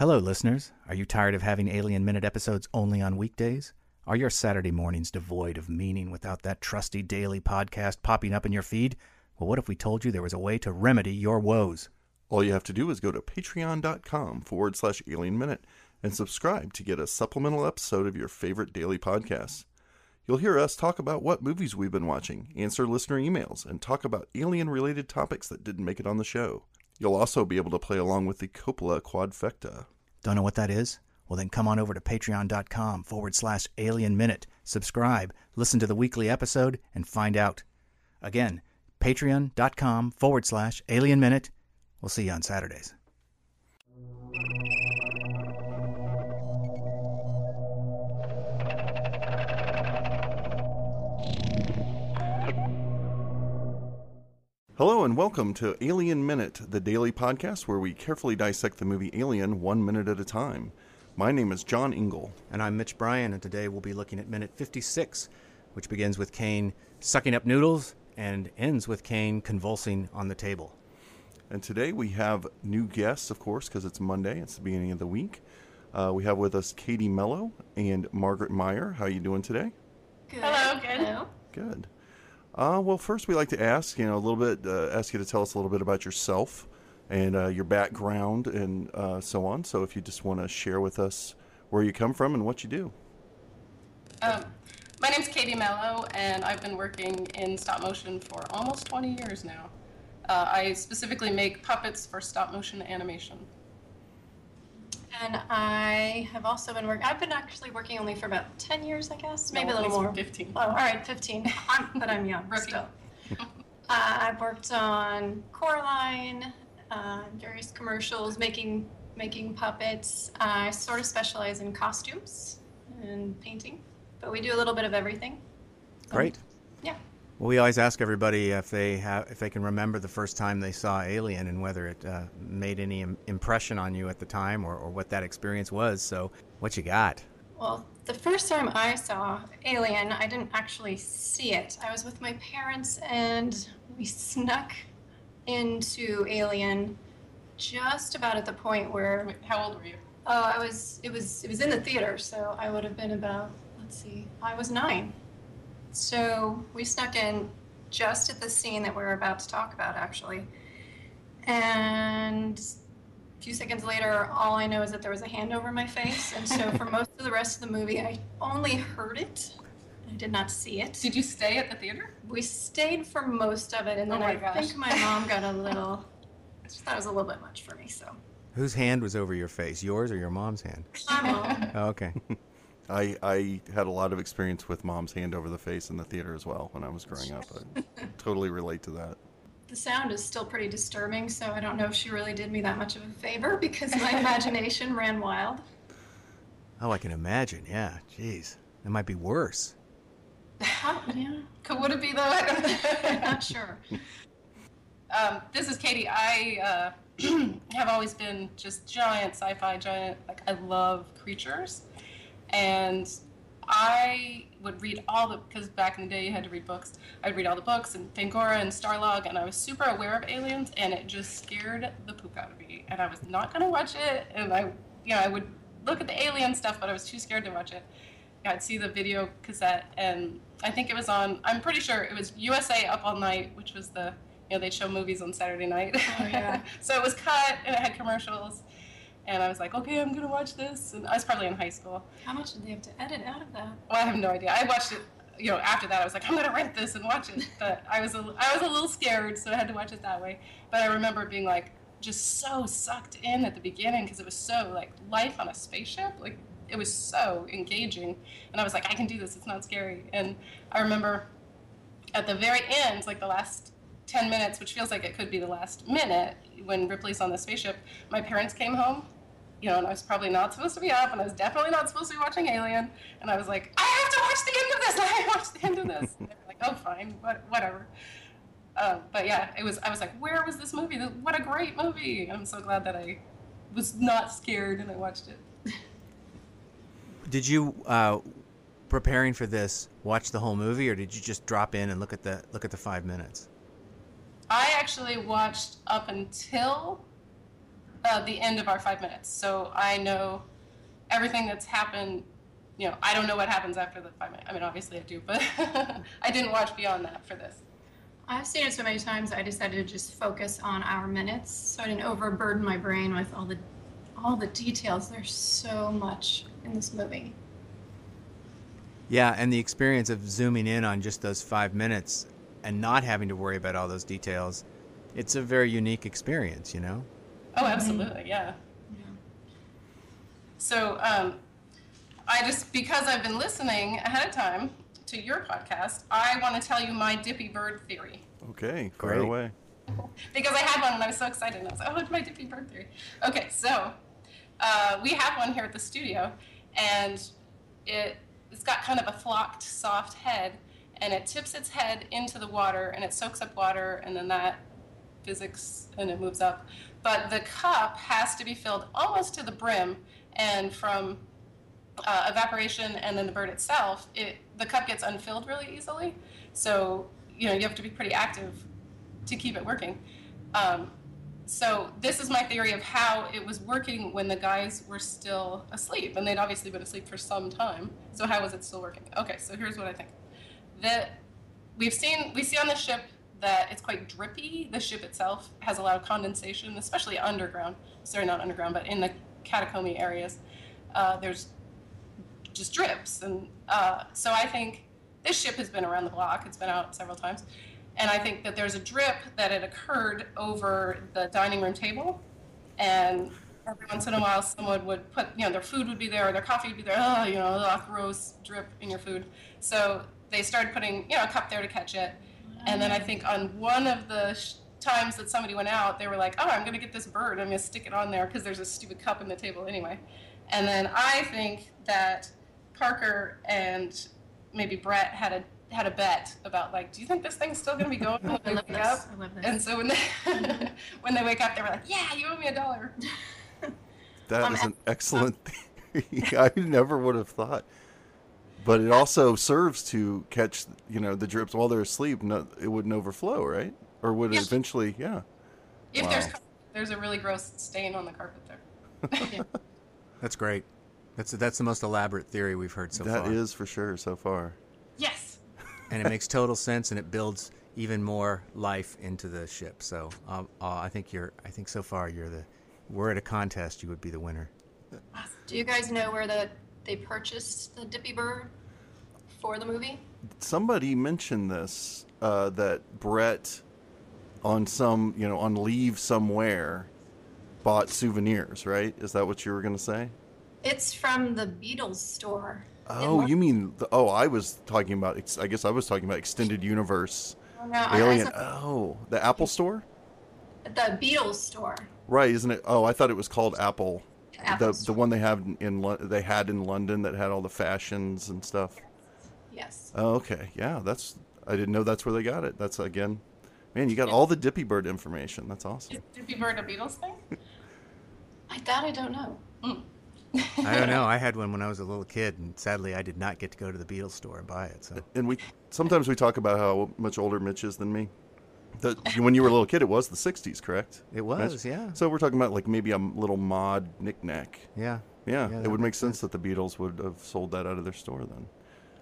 Hello, listeners. Are you tired of having Alien Minute episodes only on weekdays? Are your Saturday mornings devoid of meaning without that trusty daily podcast popping up in your feed? Well, what if we told you there was a way to remedy your woes? All you have to do is go to patreon.com forward slash alien minute and subscribe to get a supplemental episode of your favorite daily podcasts. You'll hear us talk about what movies we've been watching, answer listener emails, and talk about alien related topics that didn't make it on the show. You'll also be able to play along with the Coppola Quadfecta. Don't know what that is? Well, then come on over to patreon.com forward slash alien minute, subscribe, listen to the weekly episode, and find out. Again, patreon.com forward slash alien minute. We'll see you on Saturdays. Hello and welcome to Alien Minute, the daily podcast where we carefully dissect the movie Alien one minute at a time. My name is John Ingle. And I'm Mitch Bryan, and today we'll be looking at minute 56, which begins with Kane sucking up noodles and ends with Kane convulsing on the table. And today we have new guests, of course, because it's Monday. It's the beginning of the week. Uh, we have with us Katie Mello and Margaret Meyer. How are you doing today? Good. Hello, good. Hello. Good. Uh, well, first we like to ask, you know, a little bit, uh, ask you to tell us a little bit about yourself and uh, your background and uh, so on. So if you just want to share with us where you come from and what you do. Um, my name's Katie Mello, and I've been working in stop motion for almost 20 years now. Uh, I specifically make puppets for stop motion animation. And I have also been working. I've been actually working only for about ten years, I guess, maybe No, a little more. 15. Oh, all right, fifteen. I'm, but I'm young Rookie. still. uh, I've worked on Coraline, uh, various commercials, making making puppets. I sort of specialize in costumes and painting, but we do a little bit of everything. Great. Yeah. Well, we always ask everybody if they have, if they can remember the first time they saw Alien and whether it uh, made any Im- impression on you at the time or, or what that experience was. So, what you got? Well, the first time I saw Alien, I didn't actually see it. I was with my parents and we snuck into Alien just about at the point where Wait, How old were you? oh, I was it was it was in the theater, so I would have been about let's see, I was 9. So, we snuck in just at the scene that we're about to talk about actually. And a few seconds later, all I know is that there was a hand over my face, and so for most of the rest of the movie, I only heard it. I did not see it. Did you stay at the theater? We stayed for most of it, and Oh then my I gosh. think my mom got a little. I just thought it was a little bit much for me, so. Whose hand was over your face, yours or your mom's hand? My mom. Oh, okay. I, I had a lot of experience with mom's hand over the face in the theater as well when I was growing up. I totally relate to that. The sound is still pretty disturbing, so I don't know if she really did me that much of a favor because my imagination ran wild. Oh, I can imagine. Yeah. Jeez. It might be worse. Yeah, Could would it be though? I don't not sure. Um, this is Katie. I uh, have always been just giant sci-fi, giant. Like I love creatures, and I would read all the because back in the day you had to read books. I'd read all the books and Fangoria and Starlog, and I was super aware of aliens, and it just scared the poop out of me. And I was not gonna watch it, and I, you know, I would look at the alien stuff, but I was too scared to watch it. I'd see the video cassette, and I think it was on. I'm pretty sure it was USA Up All Night, which was the you know they'd show movies on Saturday night. Oh, yeah. so it was cut and it had commercials, and I was like, okay, I'm gonna watch this. And I was probably in high school. How much did they have to edit out of that? Well, I have no idea. I watched it. You know, after that, I was like, I'm gonna rent this and watch it. But I was a, I was a little scared, so I had to watch it that way. But I remember being like just so sucked in at the beginning because it was so like life on a spaceship. Like it was so engaging, and I was like, I can do this. It's not scary. And I remember at the very end, like the last 10 minutes, which feels like it could be the last minute, when Ripley's on the spaceship, my parents came home, you know, and I was probably not supposed to be up, and I was definitely not supposed to be watching Alien, and I was like, I have to watch the end of this, I have to watch the end of this. And they were like, oh, fine, what, whatever. Uh, but yeah, it was. I was like, where was this movie? What a great movie! And I'm so glad that I was not scared and I watched it. Did you, uh, preparing for this, watch the whole movie, or did you just drop in and look at the look at the five minutes? I actually watched up until uh, the end of our five minutes. So I know everything that's happened. You know, I don't know what happens after the five minutes. I mean, obviously I do, but I didn't watch beyond that for this. I've seen it so many times. I decided to just focus on our minutes, so I didn't overburden my brain with all the all the details. There's so much in this movie. Yeah, and the experience of zooming in on just those five minutes and not having to worry about all those details, it's a very unique experience, you know? Oh, absolutely, yeah. So, um, I just because I've been listening ahead of time to your podcast, I want to tell you my dippy bird theory. Okay, fire Great. away. because I had one and I was so excited. And I was like, oh, it's my dippy bird theory. Okay, so uh, we have one here at the studio, and it, it's got kind of a flocked, soft head, and it tips its head into the water, and it soaks up water, and then that physics, and it moves up. But the cup has to be filled almost to the brim, and from uh, evaporation and then the bird itself, it, the cup gets unfilled really easily. So, you know, you have to be pretty active to keep it working. Um, so this is my theory of how it was working when the guys were still asleep, and they'd obviously been asleep for some time. So how was it still working? Okay, so here's what I think. That we've seen we see on the ship that it's quite drippy. The ship itself has a lot of condensation, especially underground. Sorry, not underground, but in the catacomby areas. Uh, there's just drips, and uh, so I think this ship has been around the block. It's been out several times, and I think that there's a drip that had occurred over the dining room table, and every once in a while someone would put, you know, their food would be there or their coffee would be there. Oh, you know, ugh, gross drip in your food. So they started putting, you know, a cup there to catch it, and then I think on one of the sh- times that somebody went out, they were like, "Oh, I'm going to get this bird. I'm going to stick it on there because there's a stupid cup in the table anyway." And then I think that Parker and maybe Brett had a had a bet about like, "Do you think this thing's still going to be going when I love wake this. up?" I love this. And so when they when they wake up, they were like, "Yeah, you owe me a dollar." That Um, is an excellent theory. I never would have thought. But it also serves to catch, you know, the drips while they're asleep. No, it wouldn't overflow, right? Or would it eventually? Yeah. If there's Wow. there's a really gross stain on the carpet there. That's great. That's that's the most elaborate theory we've heard so That far. That is for sure so far. Yes. and it makes total sense, and it builds even more life into the ship. So um, uh, I think you're. I think so far you're the. We're at a contest. You would be the winner. Do you guys know where the they purchased the Dippy Bird for the movie? Somebody mentioned this uh, that Brett, on some, you know, on leave somewhere, bought souvenirs. Right? Is that what you were going to say? It's from the Beatles store. Oh, you mean? The, oh, I was talking about. I guess I was talking about extended universe Oh, no, I- I Oh, the Apple Store. the Beatles store. Right, isn't it? Oh, I thought it was called Apple. Apple the Store. the one they have in Lo- they had in London that had all the fashions and stuff. Yes. Oh, okay, yeah, that's I didn't know that's where they got it. That's again, man, you got all the Dippy Bird information. That's awesome. Is Dippy Bird a Beatles thing? I that I don't know. Mm. I don't know. I had one when I was a little kid, and sadly, I did not get to go to the Beatles store and buy it. So And we sometimes we talk about how much older Mitch is than me. That when you were a little kid, it was the '60s, correct? it was, yeah, So we're talking about like maybe a little mod knickknack. yeah. Yeah, Yeah, it would make makes sense that the Beatles would have sold that out of their store then.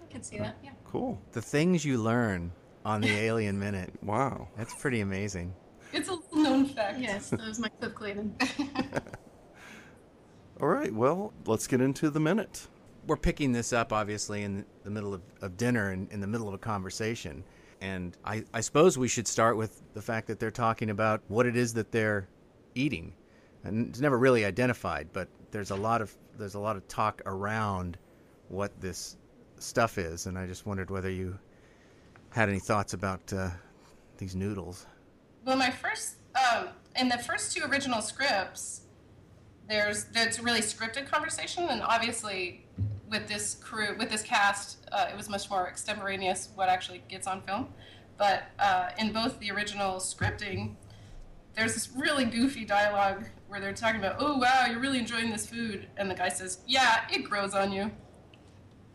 I can see that. Yeah. Cool. The things you learn on the Alien Minute. Wow. That's pretty amazing. It's a little known fact. Yes, that was my Cliff Clavin. All right. Well, let's get into the minute. we're picking this up obviously in the middle of, of dinner and in the middle of a conversation and I, I suppose we should start with the fact that they're talking about what it is that they're eating. And it's never really identified but there's a lot of there's a lot of talk around what this stuff is and i just wondered whether you had any thoughts about uh, these noodles. Well, my first um, in the first two original scripts, there's a really scripted conversation, and obviously with this crew, with this cast, uh, it was much more extemporaneous what actually gets on film. But uh, in both the original scripting, there's this really goofy dialogue where they're talking about, "Oh wow, you're really enjoying this food," and the guy says, "Yeah, it grows on you,"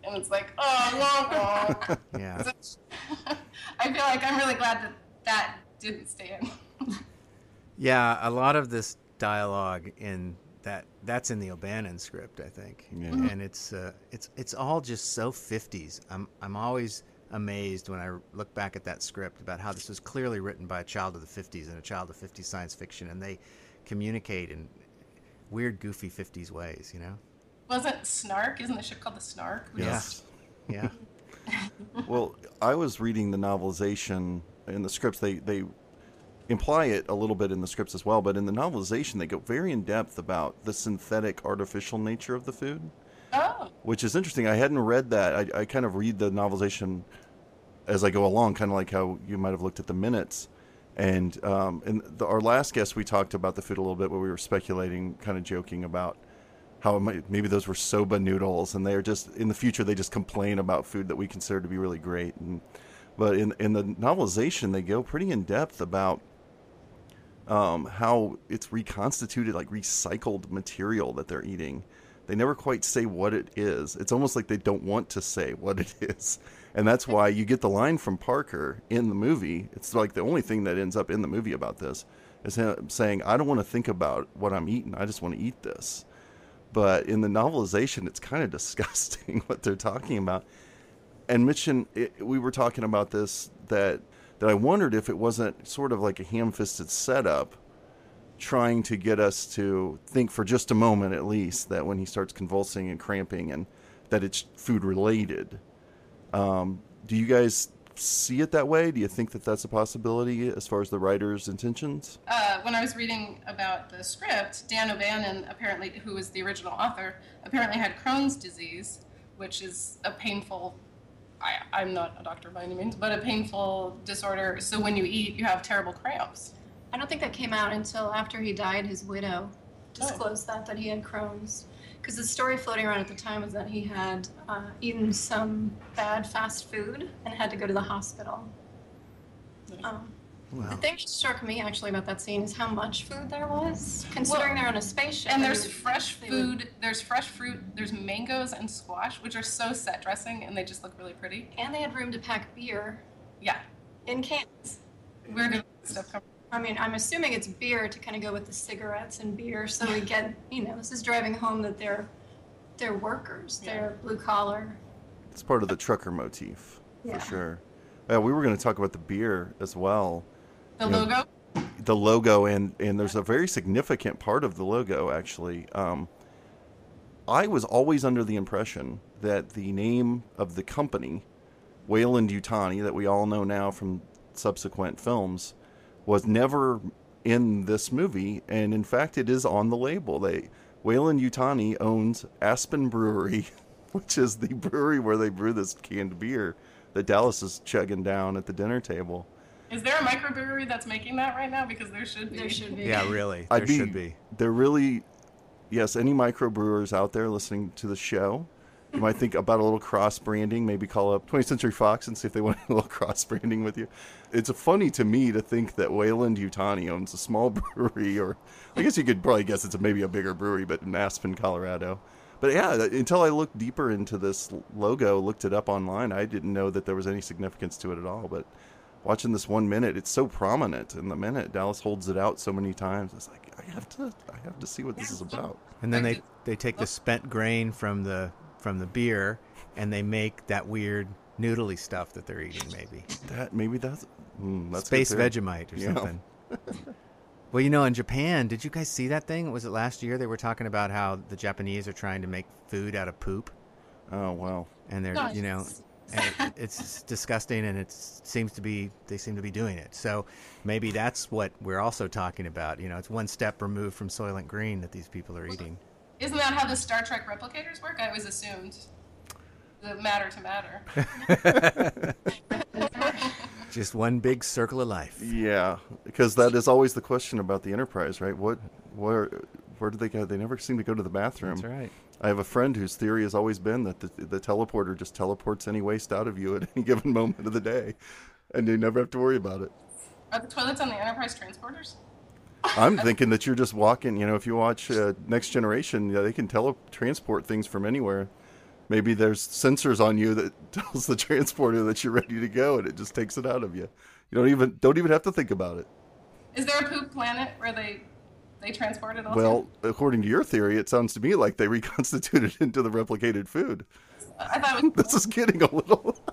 and it's like, "Oh, wah, wah." yeah I feel like I'm really glad that that didn't stay in. Yeah, a lot of this dialogue in that that's in the O'Bannon script, I think, Yeah. and it's uh, it's it's all just so fifties. I'm I'm always amazed when I look back at that script about how this was clearly written by a child of the fifties and a child of fifties science fiction, and they communicate in weird, goofy fifties ways. You know? Wasn't Snark? Isn't the ship called the Snark? Which Yeah. is- Yeah. Well, I was reading the novelization in the scripts. They they imply it a little bit in the scripts as well, but in the novelization they go very in depth about the synthetic, artificial nature of the food, Oh, which is interesting. I hadn't read that. I, I kind of read the novelization as I go along, kind of like how you might have looked at the minutes. And um, in the, our last guest, we talked about the food a little bit, where we were speculating, kind of joking about how might, maybe those were soba noodles, and they're just in the future they just complain about food that we consider to be really great. And but in in the novelization, they go pretty in depth about um, how it's reconstituted, like recycled material that they're eating. They never quite say what it is. It's almost like they don't want to say what it is. And that's why you get the line from Parker in the movie. It's like the only thing that ends up in the movie about this is him saying, I don't want to think about what I'm eating. I just want to eat this. But in the novelization, it's kind of disgusting what they're talking about. And Mitch it, we were talking about this that that I wondered if it wasn't sort of like a ham-fisted setup trying to get us to think for just a moment at least that when he starts convulsing and cramping and that it's food related. Um, do you guys see it that way? Do you think that that's a possibility as far as the writer's intentions? uh, when I was reading about the script, Dan O'Bannon, apparently, who was the original author, apparently had Crohn's disease, which is a painful. I, I'm not a doctor by any means, but a painful disorder. So when you eat, you have terrible cramps. I don't think that came out until after he died. His widow disclosed that that he had Crohn's, because the story floating around at the time was that he had uh, eaten some bad fast food and had to go to the hospital. Um, The thing that struck me actually about that scene is how much food there was, considering Well, they're on a spaceship. And there's fresh they would- food, there's fresh fruit, there's mangoes and squash, which are so set dressing and they just look really pretty. and they had room to pack beer Yeah. in cans. Where did that stuff come from? I mean, I'm assuming it's beer to kind of go with the cigarettes and beer, so we get, you know, this is driving home that they're they're workers, they're blue collar. It's part of the trucker motif Yeah. for sure. Yeah, we were going to talk about the beer as well. The Yeah. logo? the logo and and there's a very significant part of the logo actually um, i was always under the impression that the name of the company weyland-yutani that we all know now from subsequent films was never in this movie and in fact it is on the label they weyland-yutani owns aspen brewery which is the brewery where they brew this canned beer that dallas is chugging down at the dinner table Is there a microbrewery that's making that right now? Because there should be. There should be. Yeah, really. I'd there be, should be. There really, yes. Any microbrewers out there listening to the show, you might think about a little cross branding. Maybe call up 20th Century Fox and see if they want a little cross branding with you. It's funny to me to think that Weyland-Yutani owns a small brewery, or I guess you could probably guess it's a, maybe a bigger brewery, but in Aspen, Colorado. But yeah, until I looked deeper into this logo, looked it up online, I didn't know that there was any significance to it at all. But watching this one minute, it's so prominent in the minute. Dallas holds it out so many times. It's like I have to, I have to see what this is about. And then they they take the spent grain from the from the beer and they make that weird noodly stuff that they're eating. Maybe That maybe that's mm, that's space. Vegemite or Yeah. something. well, you know, in Japan, did you guys see that thing? Was it last year? They were talking about how the Japanese are trying to make food out of poop, Oh wow. and they're Nice. you know. And it's disgusting, and it seems to be they seem to be doing it. So maybe that's what we're also talking about. You know, it's one step removed from Soylent Green that these people are eating. Isn't that how the Star Trek replicators work? I always assumed the matter to matter. Just one big circle of life. Yeah, because that is always the question about the Enterprise, right? What, where, where do they go? They never seem to go to the bathroom. That's right. I have a friend whose theory has always been that the, the teleporter just teleports any waste out of you at any given moment of the day, and you never have to worry about it. Are the toilets on the Enterprise transporters? I'm thinking that you're just walking. You know, if you watch uh, Next Generation, yeah, they can teletransport things from anywhere. Maybe there's sensors on you that tells the transporter that you're ready to go, and it just takes it out of you. You don't even don't even have to think about it. Is there a poop planet where they they transported all Well, according to your theory, it sounds to me like they reconstituted into the replicated food. I thought it was This is getting a little.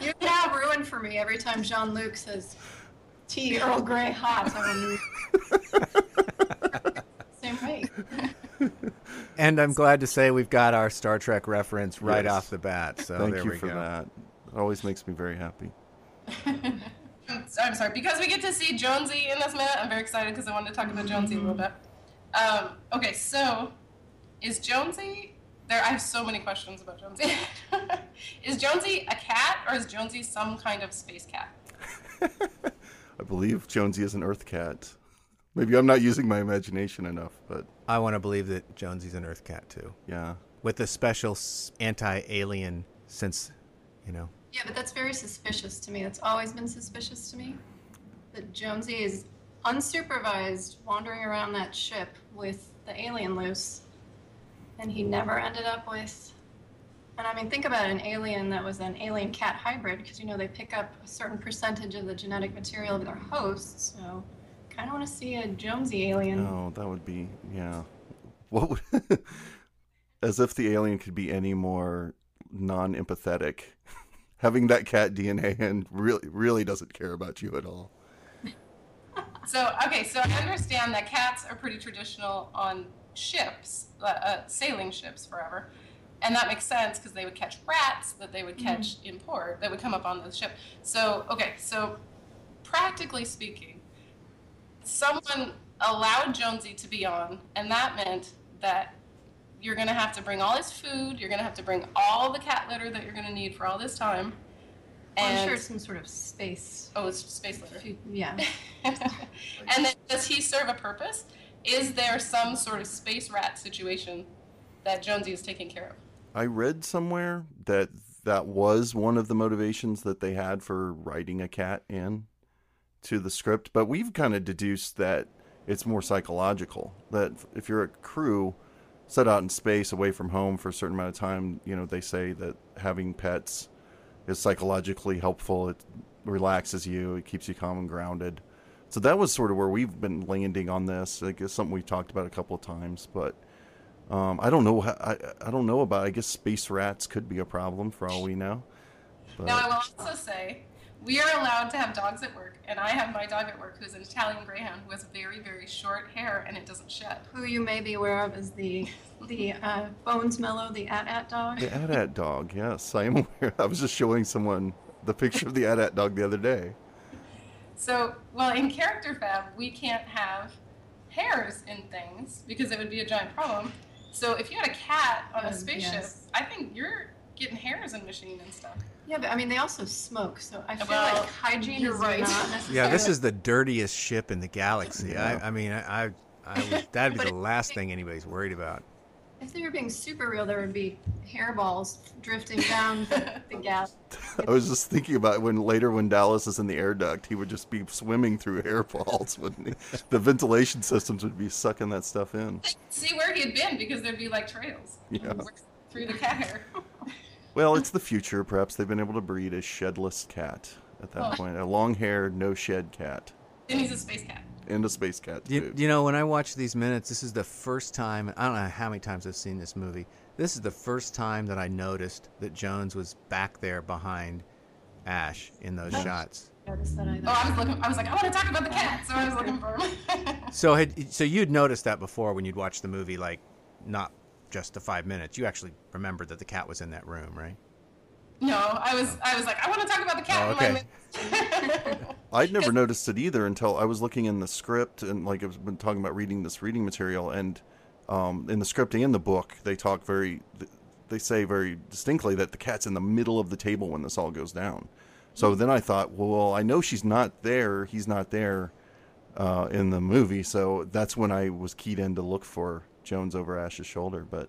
You now ruin for me every time Jean Luc says tea Earl Grey hot. I will Same way. And I'm glad to say we've got our Star Trek reference right Yes. off the bat. So Thank there you we for go. that. It always makes me very happy. I'm sorry, because we get to see Jonesy in this minute, I'm very excited because I wanted to talk about Jonesy a little bit. Um, okay, so is Jonesy there? I have so many questions about Jonesy. is Jonesy a cat or is Jonesy some kind of space cat? I believe Jonesy is an Earth cat. Maybe I'm not using my imagination enough, but I want to believe that Jonesy's an Earth cat too, yeah. with a special anti-alien sense. You know, Yeah, but that's very suspicious to me. That's always been suspicious to me. That Jonesy is unsupervised wandering around that ship with the alien loose, and he never ended up with. And I mean, think about an alien that was an alien cat hybrid, because you know they pick up a certain percentage of the genetic material of their host. So, kind of want to see a Jonesy alien. Oh, that would be yeah. What would as if the alien could be any more non-empathetic. Having that cat DNA and really really doesn't care about you at all. So okay, so I understand that cats are pretty traditional on ships, uh, uh, sailing ships forever, and that makes sense because they would catch rats that they would catch in port that would come up on the ship. So okay, so practically speaking, someone allowed Jonesy to be on, and that meant that you're going to have to bring all his food, you're going to have to bring all the cat litter that you're going to need for all this time. And I'm And sure it's some sort of space. oh, it's space litter. Yeah. and then does he serve a purpose? Is there some sort of space rat situation that Jonesy is taking care of? I read somewhere that that was one of the motivations that they had for writing a cat in to the script, but we've kind of deduced that it's more psychological. That if you're a crew set out in space away from home for a certain amount of time, you know, they say that having pets is psychologically helpful. It relaxes you, it keeps you calm and grounded. So that was sort of where we've been landing on this. I guess something we've talked about a couple of times, but um, I don't know. how- I I don't know about. I guess space rats could be a problem for all we know. But, Now, I will also say we are allowed to have dogs at work, and I have my dog at work who's an Italian Greyhound who has very, very short hair and it doesn't shed. Who you may be aware of is the the uh, Bones Mello, the At At dog. the AT-AT dog. Yes, I am aware. I was just showing someone the picture of the AT-AT dog the other day. So, well, in Character Fab, we can't have hairs in things because it would be a giant problem. So, if you had a cat on a Um, spaceship, yes. I think you're getting hairs in machine and stuff. Yeah, but I mean they also smoke, so I feel Well, like hygiene you're is right. not necessarily. yeah, this is the dirtiest ship in the galaxy. Yeah. I, I mean, I, I, I would, that'd be the it- last thing anybody's worried about. If they were being super real, there would be hairballs drifting down the, the gas. I was just thinking about when later when Dallas is in the air duct, he would just be swimming through hairballs, wouldn't he? The ventilation systems would be sucking that stuff in. See where he had been because there'd be like trails Yeah. through the cat hair. Well, it's the future. Perhaps they've been able to breed a shedless cat at that Oh. point. A long-haired, no-shed cat. And he's a space cat. And a space cat, You, too. you know, when I watch these minutes, this is the first time. I don't know how many times I've seen this movie. This is the first time that I noticed that Jones was back there behind Ash in those shots. Notice that. Oh, I was looking. I was like, I want to talk about the cat, so I was looking for him. So had so you'd noticed that before when you'd watched the movie, like not just the five minutes. You actually remembered that the cat was in that room, right? no, I was. I was like, I want to talk about the cat. Oh, in my okay. I'd never noticed it either until I was looking in the script and like I've been talking about reading this reading material and um, in the script and the book they talk very they say very distinctly that the cat's in the middle of the table when this all goes down. So then I thought, well, I know she's not there. He's not there uh, in the movie. So that's when I was keyed in to look for Jones over Ash's shoulder. But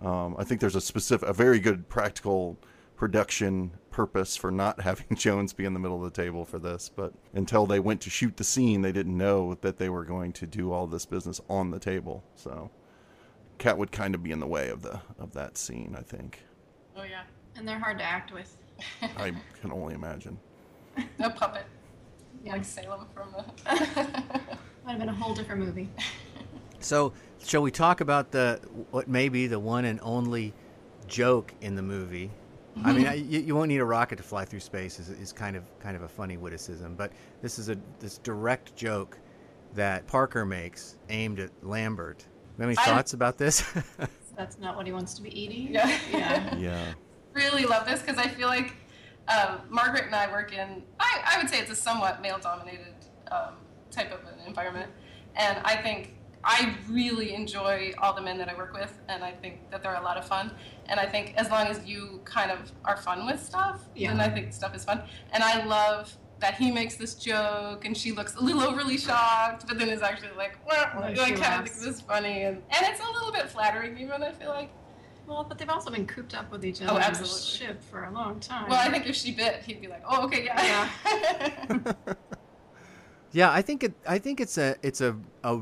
um, I think there's a specific, a very good practical production purpose for not having Jones be in the middle of the table for this. But until they went to shoot the scene, they didn't know that they were going to do all this business on the table. So Cat would kind of be in the way of the of that scene. I think. oh yeah, And they're hard to act with. I can only imagine. A puppet Yeah. like Salem from the. Might have been a whole different movie. So, shall we talk about the what may be the one and only joke in the movie? I mean, I- you, you won't need a rocket to fly through space. Is, is kind of kind of a funny witticism, but this is a this direct joke that Parker makes aimed at Lambert. You have any I- thoughts about this? That's not what he wants to be eating. Yeah. Yeah. Yeah. really love this because I feel like um, Margaret and I work in, I, I would say it's a somewhat male dominated um, type of an environment. And I think I really enjoy all the men that I work with, and I think that they're a lot of fun. And I think as long as you kind of are fun with stuff, then Yeah. I think stuff is fun. And I love that he makes this joke and she looks a little overly shocked, but then is actually like, "Wah," Like, like she kind of laughs. thinks this is funny. And, and it's a little bit flattering, even, I feel like. Well, but they've also been cooped up with each Oh, other on the absolutely. ship for a long time. Well, I think if she bit, he'd be like, oh, okay, yeah. Yeah, I think it. I think it's a it's a, a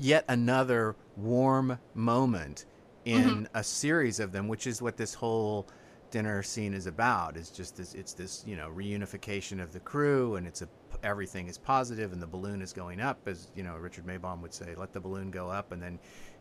yet another warm moment in mm-hmm. a series of them, which is what this whole dinner scene is about. It's just this. It's this you know reunification of the crew, and it's a everything is positive, and the balloon is going up, as you know Richard Maibaum would say, let the balloon go up, and then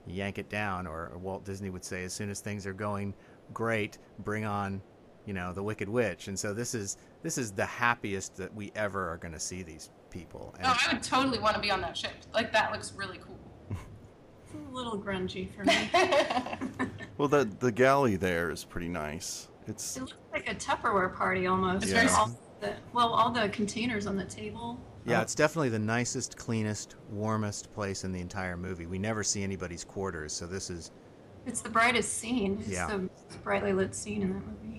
yank it down, or, or Walt Disney would say, as soon as things are going great, bring on you know the Wicked Witch, and so this is this is the happiest that we ever are going to see these people. And No, I would totally want to be on that ship. Like that looks really cool. it's a little grungy for me. Well, the the galley there is pretty nice. It's it looks like a Tupperware party almost. It's very All the, well, all the containers on the table. Yeah, it's definitely the nicest, cleanest, warmest place in the entire movie. We never see anybody's quarters, so this is, It's the brightest scene. It's Yeah. the most brightly lit scene in that movie.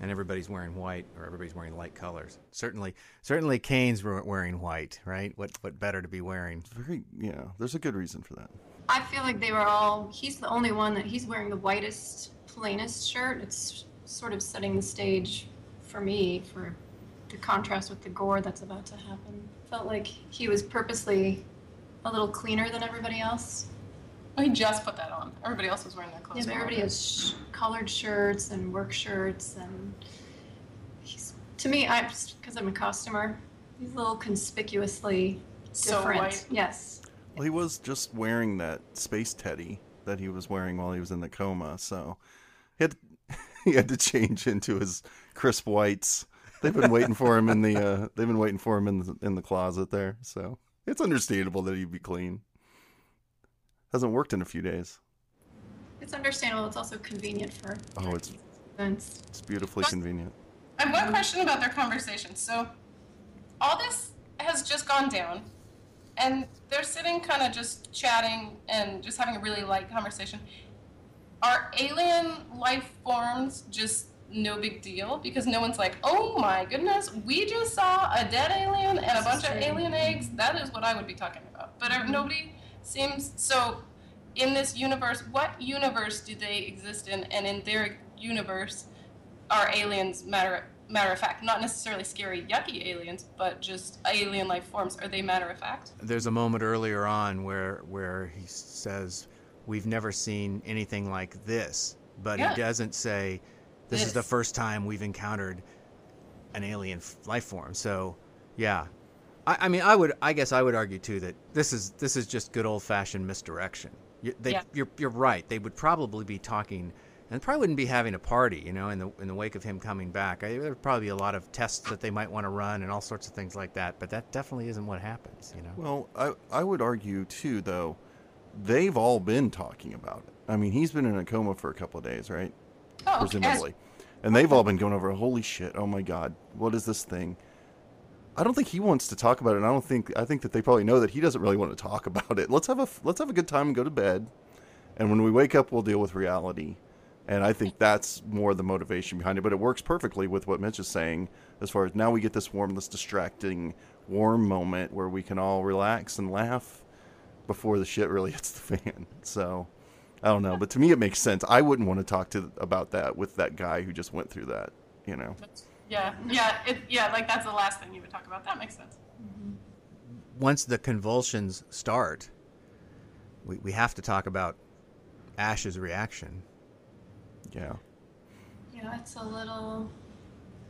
And everybody's wearing white or everybody's wearing light colors. Certainly, certainly, Kane's we- wearing white, right? What what better to be wearing? very yeah. There's a good reason for that. I feel like they were all. He's the only one that he's wearing the whitest, plainest shirt. It's sort of setting the stage for me for the contrast with the gore that's about to happen. Felt like he was purposely a little cleaner than everybody else. Well, he just put that on. Everybody else was wearing their clothes. Yeah, but everybody has sh- collared shirts and work shirts, and he's to me, I because I'm a costumer, he's a little conspicuously So different. white. Yes. Well, he was just wearing that space teddy that he was wearing while he was in the coma, so he had he had to change into his crisp whites. They've been waiting for him in the uh, they've been waiting for him in the, in the closet there, so it's understandable that he'd be clean. Hasn't worked in a few days. It's understandable. It's also convenient for Oh, it's events. it's beautifully convenient. I have one question about their conversation. So, all this has just gone down, and they're sitting kind of just chatting and just having a really light conversation. Are alien life forms just no big deal? Because no one's like, oh my goodness, we just saw a dead alien and a bunch of alien eggs. That is what I would be talking about. But uh, nobody seems so. In this universe, what universe do they exist in? And in their universe, are aliens matter matter of fact, not necessarily scary, yucky aliens, but just alien life forms. Are they matter of fact? There's a moment earlier on where where he says, "We've never seen anything like this," but Yeah. he doesn't say, "This is the first time we've encountered an alien life form." So, yeah, I, I mean, I would, I guess, I would argue too that this is this is just good old fashioned misdirection. You, they, Yeah. You're you're right. They would probably be talking. And probably wouldn't be having a party, you know, in the in the wake of him coming back. I, there would probably be a lot of tests that they might want to run and all sorts of things like that. But that definitely isn't what happens, you know. Well, I I would argue too, though, they've all been talking about it. I mean, he's been in a coma for a couple of days, right? Oh, okay. Presumably, and they've all been going over. Holy shit! Oh my god! What is this thing? I don't think he wants to talk about it. And I don't think I think that they probably know that he doesn't really want to talk about it. Let's have a let's have a good time and go to bed. And when we wake up, we'll deal with reality. And I think that's more the motivation behind it. But it works perfectly with what Mitch is saying, as far as now we get this warm, this distracting, warm moment where we can all relax and laugh before the shit really hits the fan. So I don't know, but to me it makes sense. I wouldn't want to talk to about that with that guy who just went through that. You know, Yeah, yeah, it, yeah. Like that's the last thing you would talk about. That makes sense. Mm-hmm. once the convulsions start, we, we have to talk about Ash's reaction. yeah. Yeah, it's a little.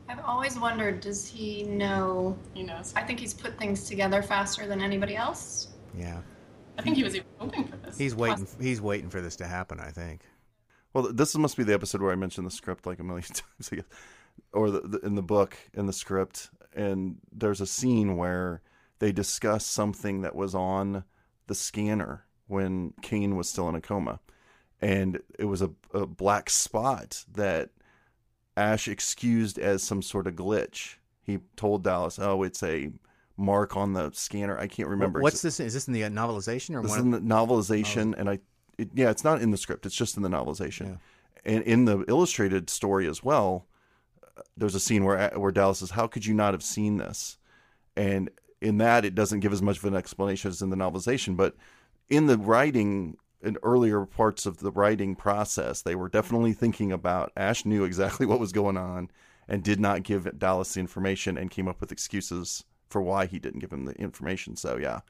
I've always wondered, does he know? He knows. I think he's put things together faster than anybody else. Yeah. I think he was even hoping for this. He's waiting. He's waiting for this to happen. I think. Well, this must be the episode where I mentioned the script like a million times, I guess. Or the, the, in the book in the script, and there's a scene where they discuss something that was on the scanner when Kane was still in a coma, and it was a, a black spot that Ash excused as some sort of glitch. He told Dallas, "Oh, it's a mark on the scanner. I can't remember. What's this? Is this in the uh, novelization or This one? is in the novelization, and I, it, yeah, it's not in the script. It's just in the novelization, and in the illustrated story as well. There's a scene where where Dallas says, "How could you not have seen this?" And in that, it doesn't give as much of an explanation as in the novelization, but in the writing. In earlier parts of the writing process, they were definitely thinking about. Ash knew exactly what was going on, and did not give Dallas the information, and came up with excuses for why he didn't give him the information. So yeah,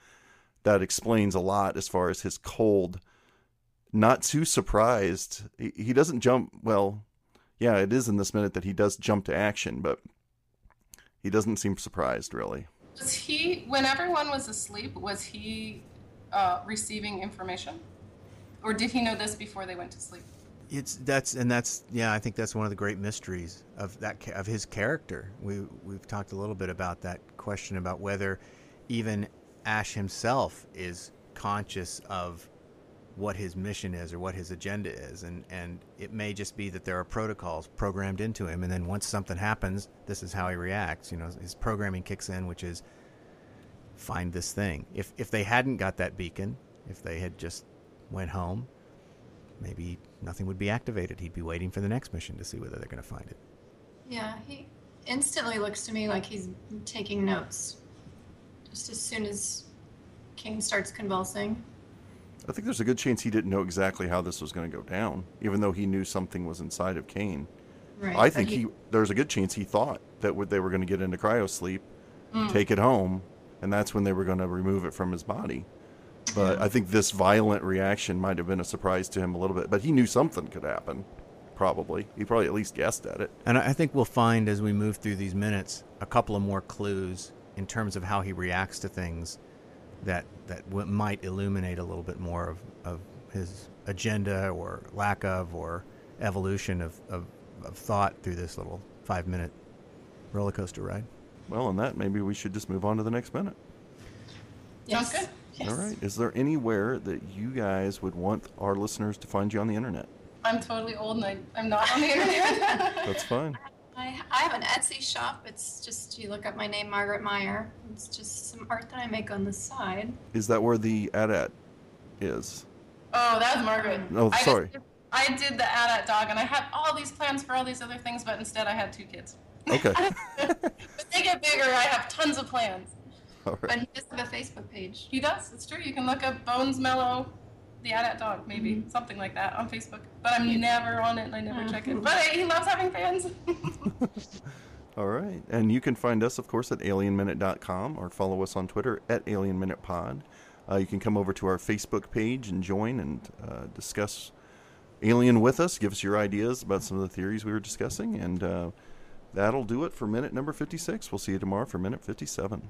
that explains a lot as far as his cold, not too surprised. He, he doesn't jump. Well, yeah, it is in this minute that he does jump to action, but he doesn't seem surprised really. Was he, when everyone was asleep, was he uh, receiving information? Or did he know this before they went to sleep? It's that's and that's yeah. I think that's one of the great mysteries of that of his character. We we've talked a little bit about that question about whether even Ash himself is conscious of what his mission is or what his agenda is, and and it may just be that there are protocols programmed into him, and then once something happens, this is how he reacts. You know, his programming kicks in, which is find this thing. If if they hadn't got that beacon, if they had just went home, maybe nothing would be activated. He'd be waiting for the next mission to see whether they're going to find it. Yeah, he instantly looks to me like he's taking notes. Just as soon as Kane starts convulsing. I think there's a good chance he didn't know exactly how this was going to go down, even though he knew something was inside of Kane. Right. I think he, there's a good chance he thought that would- they were going to get into cryo sleep, hmm. take it home, and that's when they were going to remove it from his body. But I think this violent reaction might have been a surprise to him a little bit. But he knew something could happen, probably. He probably at least guessed at it. And I I think we'll find as we move through these minutes a couple of more clues in terms of how he reacts to things that that w- might illuminate a little bit more of, of his agenda or lack of or evolution of, of, of thought through this little five minute roller coaster ride. Well, on that, maybe we should just move on to the next minute. Sounds good. All right. Is there anywhere that you guys would want our listeners to find you on the internet? I'm totally old and I, I'm not on the internet. That's fine. I, I have an Etsy shop. It's just you look up my name, Margaret Meyer. It's just some art that I make on the side. Is that where the AT-AT is? oh, that was Margaret. Oh, I just sorry. did- I did the AT-AT dog and I had all these plans for all these other things, but instead I had two kids. Okay. But they get bigger, I have tons of plans. All right. But he does have a Facebook page. He does. It's true. You can look up Bones Mello, the AT-AT dog, maybe Mm-hmm. something like that on Facebook. But I'm never on it, and I never check it. But he loves having fans. All right. And you can find us, of course, at alienminute.com or follow us on Twitter at alienminutepod. Uh, you can come over to our Facebook page and join and uh, discuss Alien with us. Give us your ideas about some of the theories we were discussing. And uh, that'll do it for minute number 56. We'll see you tomorrow for minute 57.